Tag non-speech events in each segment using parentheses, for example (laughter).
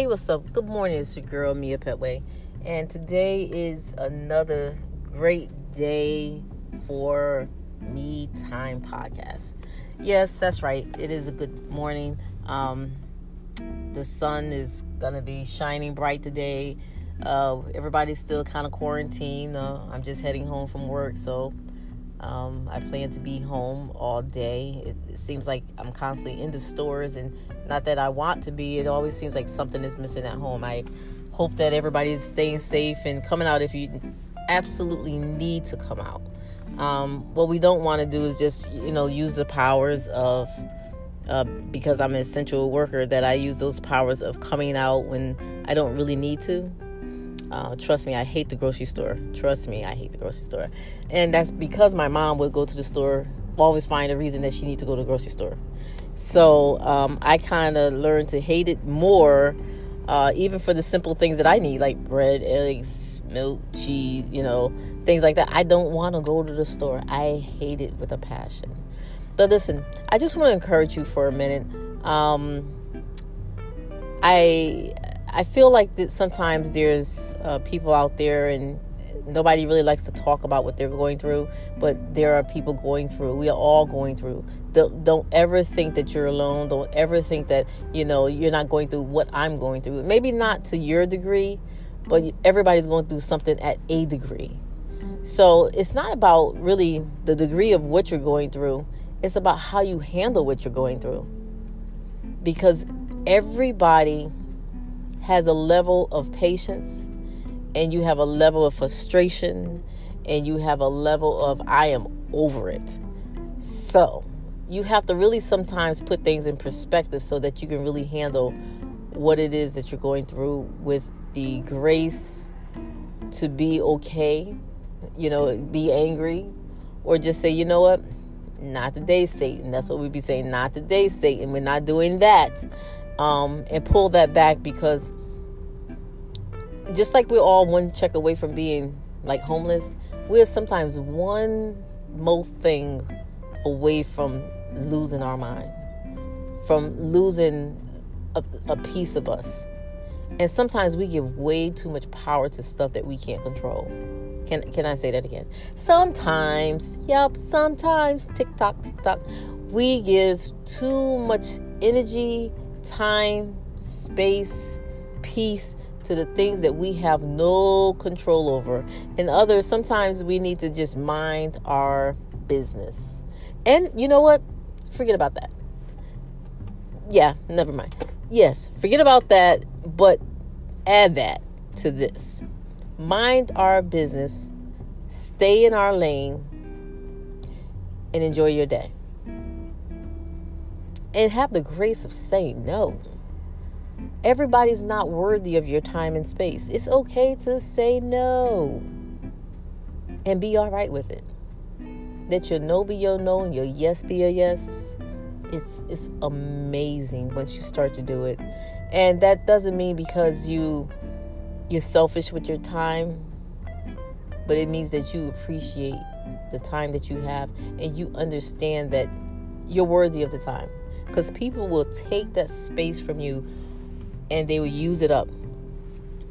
Hey, what's up? Good morning. It's your girl Mia Petway, and today is another great day for Me Time podcast. Yes, that's right. It is a good morning. Um, the sun is gonna be shining bright today. Uh, everybody's still kind of quarantined. Uh, I'm just heading home from work, so um, I plan to be home all day. It, it, seems like I'm constantly in the stores, and not that I want to be. It always seems like something is missing at home. I hope that everybody is staying safe and coming out if you absolutely need to come out. Um, what we don't want to do is just you know use the powers of uh, because I'm an essential worker that I use those powers of coming out when I don't really need to. Uh, trust me, I hate the grocery store. Trust me, I hate the grocery store. And that's because my mom would go to the store, always find a reason that she needs to go to the grocery store. So um, I kind of learned to hate it more, uh, even for the simple things that I need, like bread, eggs, milk, cheese, you know, things like that. I don't want to go to the store. I hate it with a passion. But listen, I just want to encourage you for a minute. Um, I I feel like that sometimes there's uh, people out there and nobody really likes to talk about what they're going through, but there are people going through. We are all going through. Don't, don't ever think that you're alone. Don't ever think that, you know, you're not going through what I'm going through. Maybe not to your degree, but everybody's going through something at a degree. So it's not about really the degree of what you're going through, it's about how you handle what you're going through. Because everybody has a level of patience and you have a level of frustration and you have a level of I am over it. So, you have to really sometimes put things in perspective so that you can really handle what it is that you're going through with the grace to be okay, you know, be angry, or just say, you know what, not today, Satan. That's what we'd be saying, not today, Satan. We're not doing that. Um, and pull that back because just like we're all one check away from being like homeless, we're sometimes one more thing away from losing our mind, from losing a, a piece of us. And sometimes we give way too much power to stuff that we can't control. Can can I say that again? Sometimes, yep, sometimes TikTok, TikTok, we give too much energy, time, space, peace to the things that we have no control over. And others, sometimes we need to just mind our business. And you know what? Forget about that. Yeah, never mind. Yes, forget about that, but add that to this. Mind our business, stay in our lane, and enjoy your day. And have the grace of saying no. Everybody's not worthy of your time and space. It's okay to say no and be all right with it. Let your no be your no and your yes be your yes. It's it's amazing once you start to do it. And that doesn't mean because you you're selfish with your time, but it means that you appreciate the time that you have and you understand that you're worthy of the time. Because people will take that space from you and they will use it up.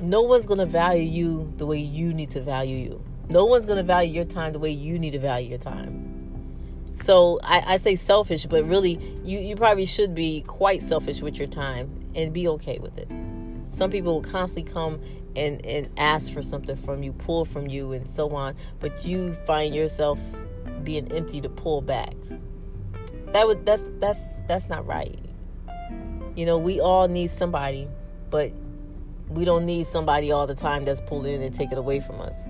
No one's going to value you the way you need to value you. No one's going to value your time the way you need to value your time. So I, I say selfish, but really, you, you probably should be quite selfish with your time and be okay with it. Some people will constantly come and, and ask for something from you, pull from you, and so on, but you find yourself being empty to pull back. That would that's that's that's not right. You know, we all need somebody, but we don't need somebody all the time that's pulling in and take it away from us.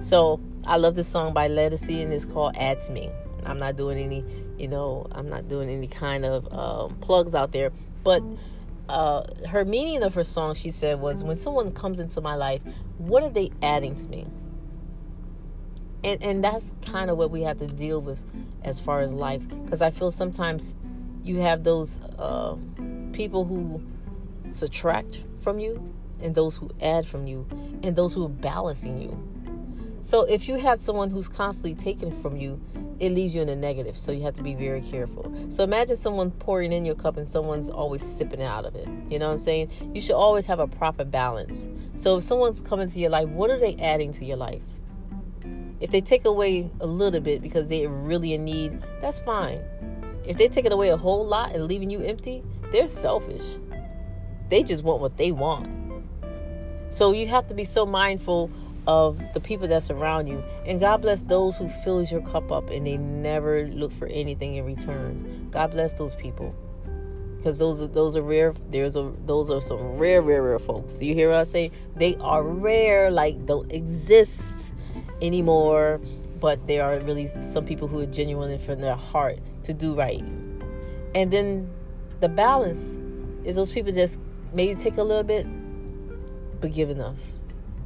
So I love this song by Ledisi and it's called Add to Me. I'm not doing any, you know, I'm not doing any kind of um, plugs out there. But uh, her meaning of her song, she said, was when someone comes into my life, what are they adding to me? And, and that's kind of what we have to deal with as far as life. Because I feel sometimes you have those uh, people who subtract from you and those who add from you and those who are balancing you. So if you have someone who's constantly taking from you, it leaves you in a negative. So you have to be very careful. So imagine someone pouring in your cup and someone's always sipping out of it. You know what I'm saying? You should always have a proper balance. So if someone's coming to your life, what are they adding to your life? If they take away a little bit because they're really in need, that's fine. If they're taking away a whole lot and leaving you empty, they're selfish. They just want what they want. So you have to be so mindful of the people that surround you. And God bless those who fills your cup up and they never look for anything in return. God bless those people. Because those are those are rare. There's a those are some rare, rare, rare folks. You hear what I say? They are rare, like don't exist anymore. But there are really some people who are genuine from their heart to do right. And then the balance is those people just maybe take a little bit, but give enough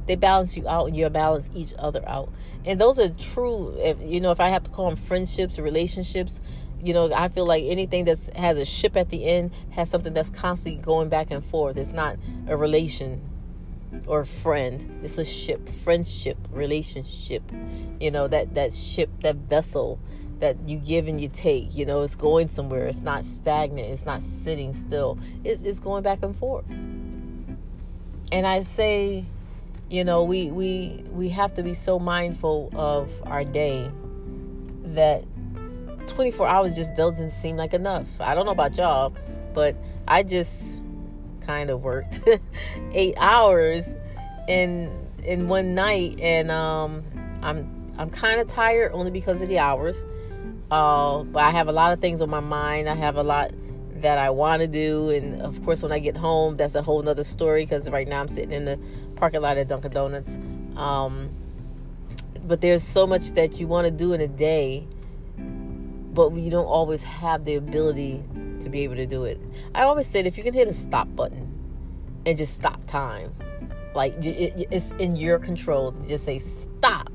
they balance you out and you balance each other out and those are true if, you know if i have to call them friendships or relationships you know i feel like anything that has a ship at the end has something that's constantly going back and forth it's not a relation or friend. It's a ship friendship relationship you know that that ship that vessel that you give and you take you know it's going somewhere. It's not stagnant. It's not sitting still. It's, it's going back and forth. And i say you know we we we have to be so mindful of our day that 24 hours just doesn't seem like enough. I don't know about y'all but i just kind of worked (laughs) eight hours in in one night and um i'm i'm kind of tired only because of the hours uh but i have a lot of things on my mind i have a lot that I want to do. And of course, when I get home, that's a whole nother story because right now I'm sitting in the parking lot at Dunkin' Donuts. Um, but there's so much that you want to do in a day, but you don't always have the ability to be able to do it. I always said if you can hit a stop button and just stop time, like it's in your control to just say stop.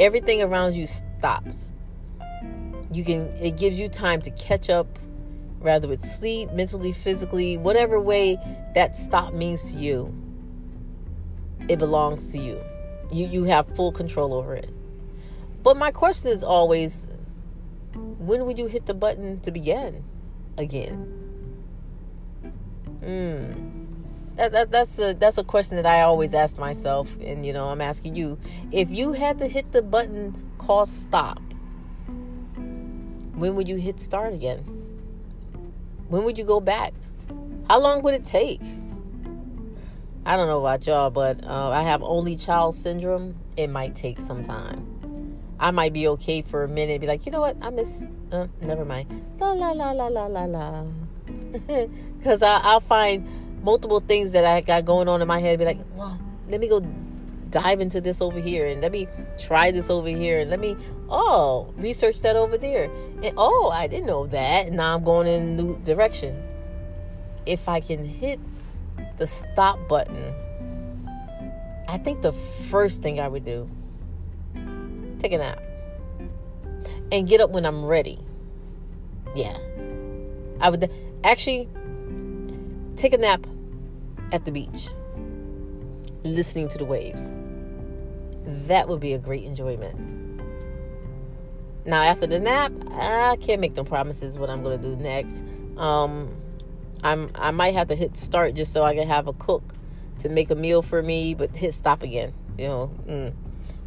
Everything around you stops. You can. It gives you time to catch up rather with sleep, mentally, physically, whatever way that stop means to you, it belongs to you. You you have full control over it. But my question is always when would you hit the button to begin again? Hmm. That, that, that's a that's a question that I always ask myself, and you know I'm asking you: if you had to hit the button called stop, when would you hit start again? When would you go back? How long would it take? I don't know about y'all, but uh, I have only child syndrome. It might take some time. I might be okay for a minute, be like, you know what? I miss. Uh, never mind. La la la la la la la. (laughs) Because I'll find multiple things that I got going on in my head. Be like, well, let me go dive into this over here and let me try this over here and let me oh research that over there and oh i didn't know that now i'm going in a new direction if i can hit the stop button i think the first thing i would do take a nap and get up when i'm ready yeah i would actually take a nap at the beach listening to the waves that would be a great enjoyment. Now, after the nap, I can't make no promises what I'm going to do next. Um, I'm I might have to hit start just so I can have a cook to make a meal for me, but hit stop again. You know, mm.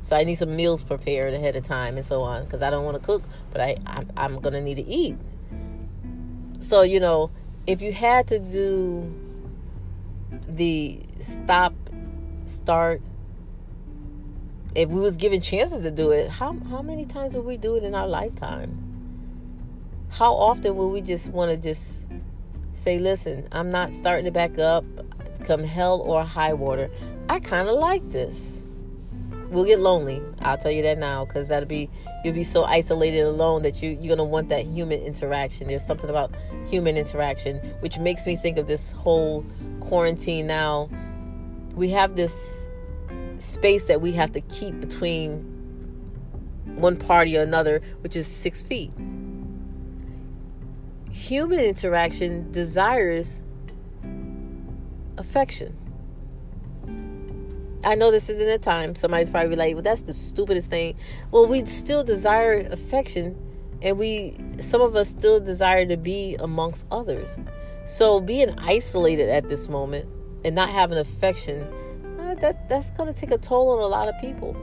So I need some meals prepared ahead of time and so on because I don't want to cook, but I I'm, I'm gonna need to eat. So you know, if you had to do the stop, start, if we was given chances to do it, how how many times would we do it in our lifetime? How often will we just want to just say, "Listen, I'm not starting to back up, come hell or high water. I kind of like this." We'll get lonely. I'll tell you that now, because that'll be you'll be so isolated alone that you you're gonna want that human interaction. There's something about human interaction which makes me think of this whole quarantine now. We have this space that we have to keep between one party or another, which is six feet. Human interaction desires affection. I know this isn't a time. Somebody's probably like, well, that's the stupidest thing. Well, we still desire affection, and we, some of us still desire to be amongst others. So being isolated at this moment and not having affection, uh, that that's going to take a toll on a lot of people.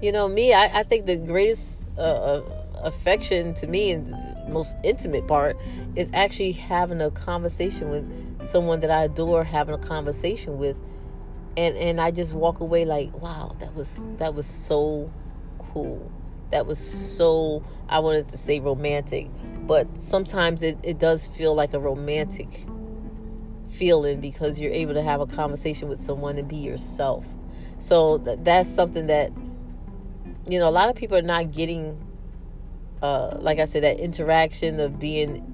You know, me, I, I think the greatest uh, uh affection to me and most intimate part is actually having a conversation with someone that I adore, having a conversation with, and and I just walk away like, wow, that was that was so cool. That was so I wanted to say romantic, but sometimes it, it does feel like a romantic feeling because you're able to have a conversation with someone and be yourself. So th- that's something that you know a lot of people are not getting uh, like I said, that interaction of being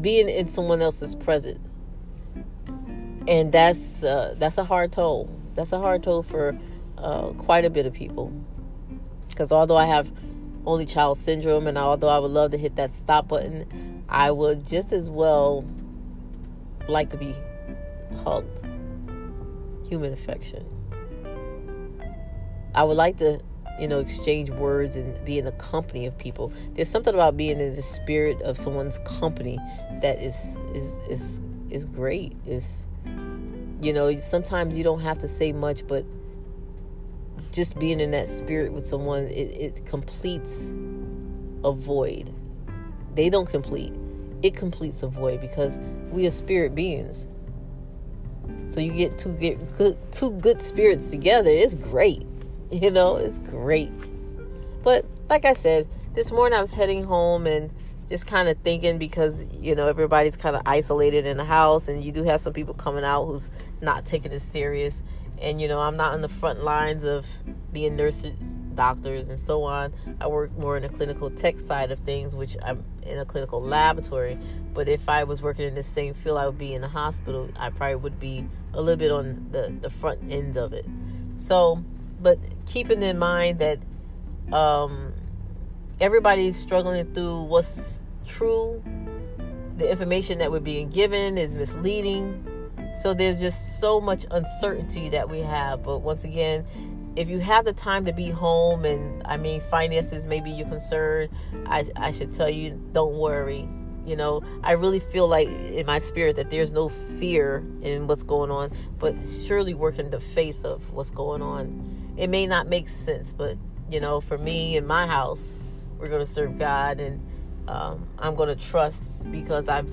being in someone else's presence, and that's uh, that's a hard toll. That's a hard toll for uh, quite a bit of people. Because although I have only child syndrome, and although I would love to hit that stop button, I would just as well like to be hugged. Human affection. I would like to you know, exchange words and be in the company of people. There's something about being in the spirit of someone's company that is is is is great. Is you know, sometimes you don't have to say much, but just being in that spirit with someone, it, it completes a void. They don't complete. It completes a void because we are spirit beings. So you get two get good, two good spirits together. It's great. You know, it's great. But like I said, this morning I was heading home and just kind of thinking because you know everybody's kind of isolated in the house and you do have some people coming out who's not taking it serious. And you know i'm not on the front lines of being nurses doctors and so on. I work more in the clinical tech side of things which i'm in a clinical laboratory. But if i was working in the same field i would be in the hospital i probably would be a little bit on the, the front end of it. So but keeping in mind that um, everybody's struggling through what's true. The information that we're being given is misleading. So there's just so much uncertainty that we have. But once again, if you have the time to be home and I mean finances maybe you're concerned, I, I should tell you don't worry. You know, I really feel like in my spirit that there's no fear in what's going on, but surely working the faith of what's going on it may not make sense, but you know, for me in my house, we're going to serve God, and um, I'm going to trust because I've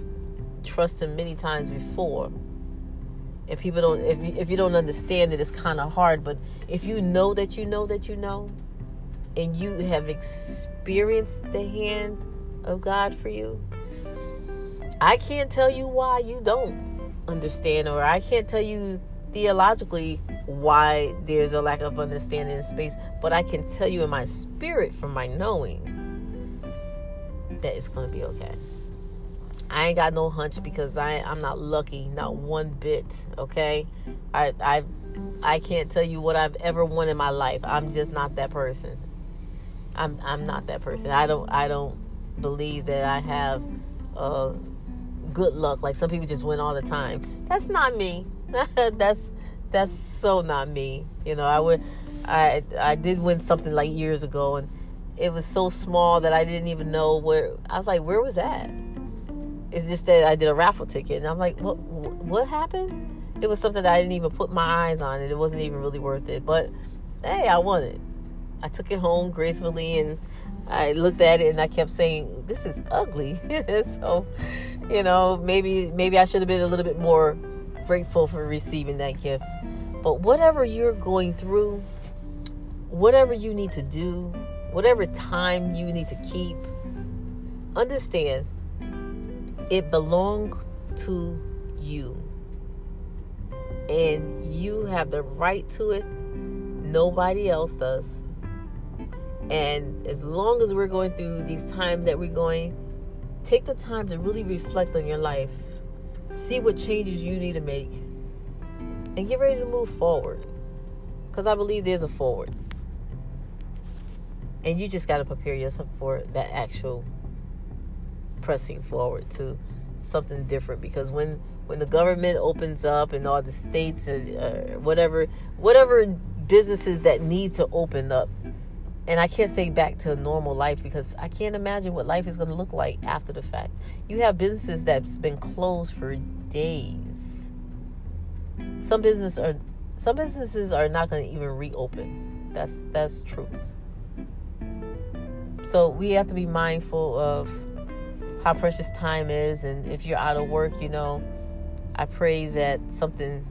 trusted many times before. If people don't, if you, if you don't understand it, it's kind of hard. But if you know that you know that you know, and you have experienced the hand of God for you, I can't tell you why you don't understand, or I can't tell you theologically why there's a lack of understanding in space, but I can tell you in my spirit from my knowing that it's to be okay. I ain't got no hunch because I I'm not lucky, not one bit. Okay, I I I can't tell you what I've ever won in my life. I'm just not that person. I'm I'm not that person. I don't I don't believe that I have uh, good luck like some people just win all the time. That's not me. (laughs) that's that's so not me. You know, I would I I did win something like years ago and it was so small that I didn't even know where I was like, where was that? It's just that I did a raffle ticket and I'm like, what what happened? It was something that I didn't even put my eyes on and it wasn't even really worth it. But hey, I won it. I took it home gracefully and I looked at it and I kept saying, "This is ugly." (laughs) so, you know, maybe maybe I should have been a little bit more grateful for receiving that gift. But whatever you're going through, whatever you need to do, whatever time you need to keep, understand it belongs to you. And you have the right to it. Nobody else does. And as long as we're going through these times that we're going, take the time to really reflect on your life see what changes you need to make, and get ready to move forward. Because I believe there's a forward. And you just got to prepare yourself for that actual pressing forward to something different because when when the government opens up and all the states and uh, whatever whatever businesses that need to open up and I can't say back to normal life because I can't imagine what life is going to look like after the fact. You have businesses that's been closed for days. Some business are some businesses are not going to even reopen. That's that's truth. So we have to be mindful of how precious time is and if you're out of work, you know, I pray that something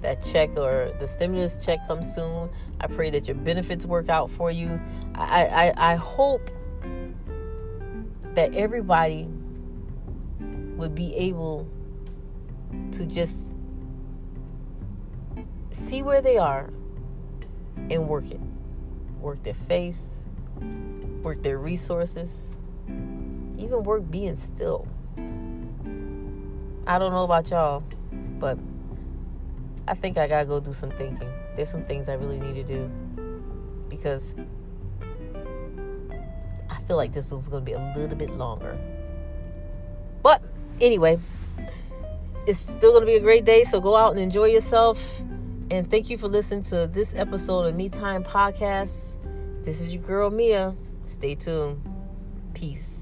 that check or the stimulus check comes soon. I pray that your benefits work out for you. I, I, I hope that everybody would be able to just see where they are and work it. Work their faith, work their resources, even work being still. I don't know about y'all, but I think I gotta go do some thinking. There's some things I really need to do because I feel like this is gonna be a little bit longer. But anyway, it's still gonna be a great day, so go out and enjoy yourself. And thank you for listening to this episode of Me Time Podcast. This is your girl Mia. Stay tuned. Peace.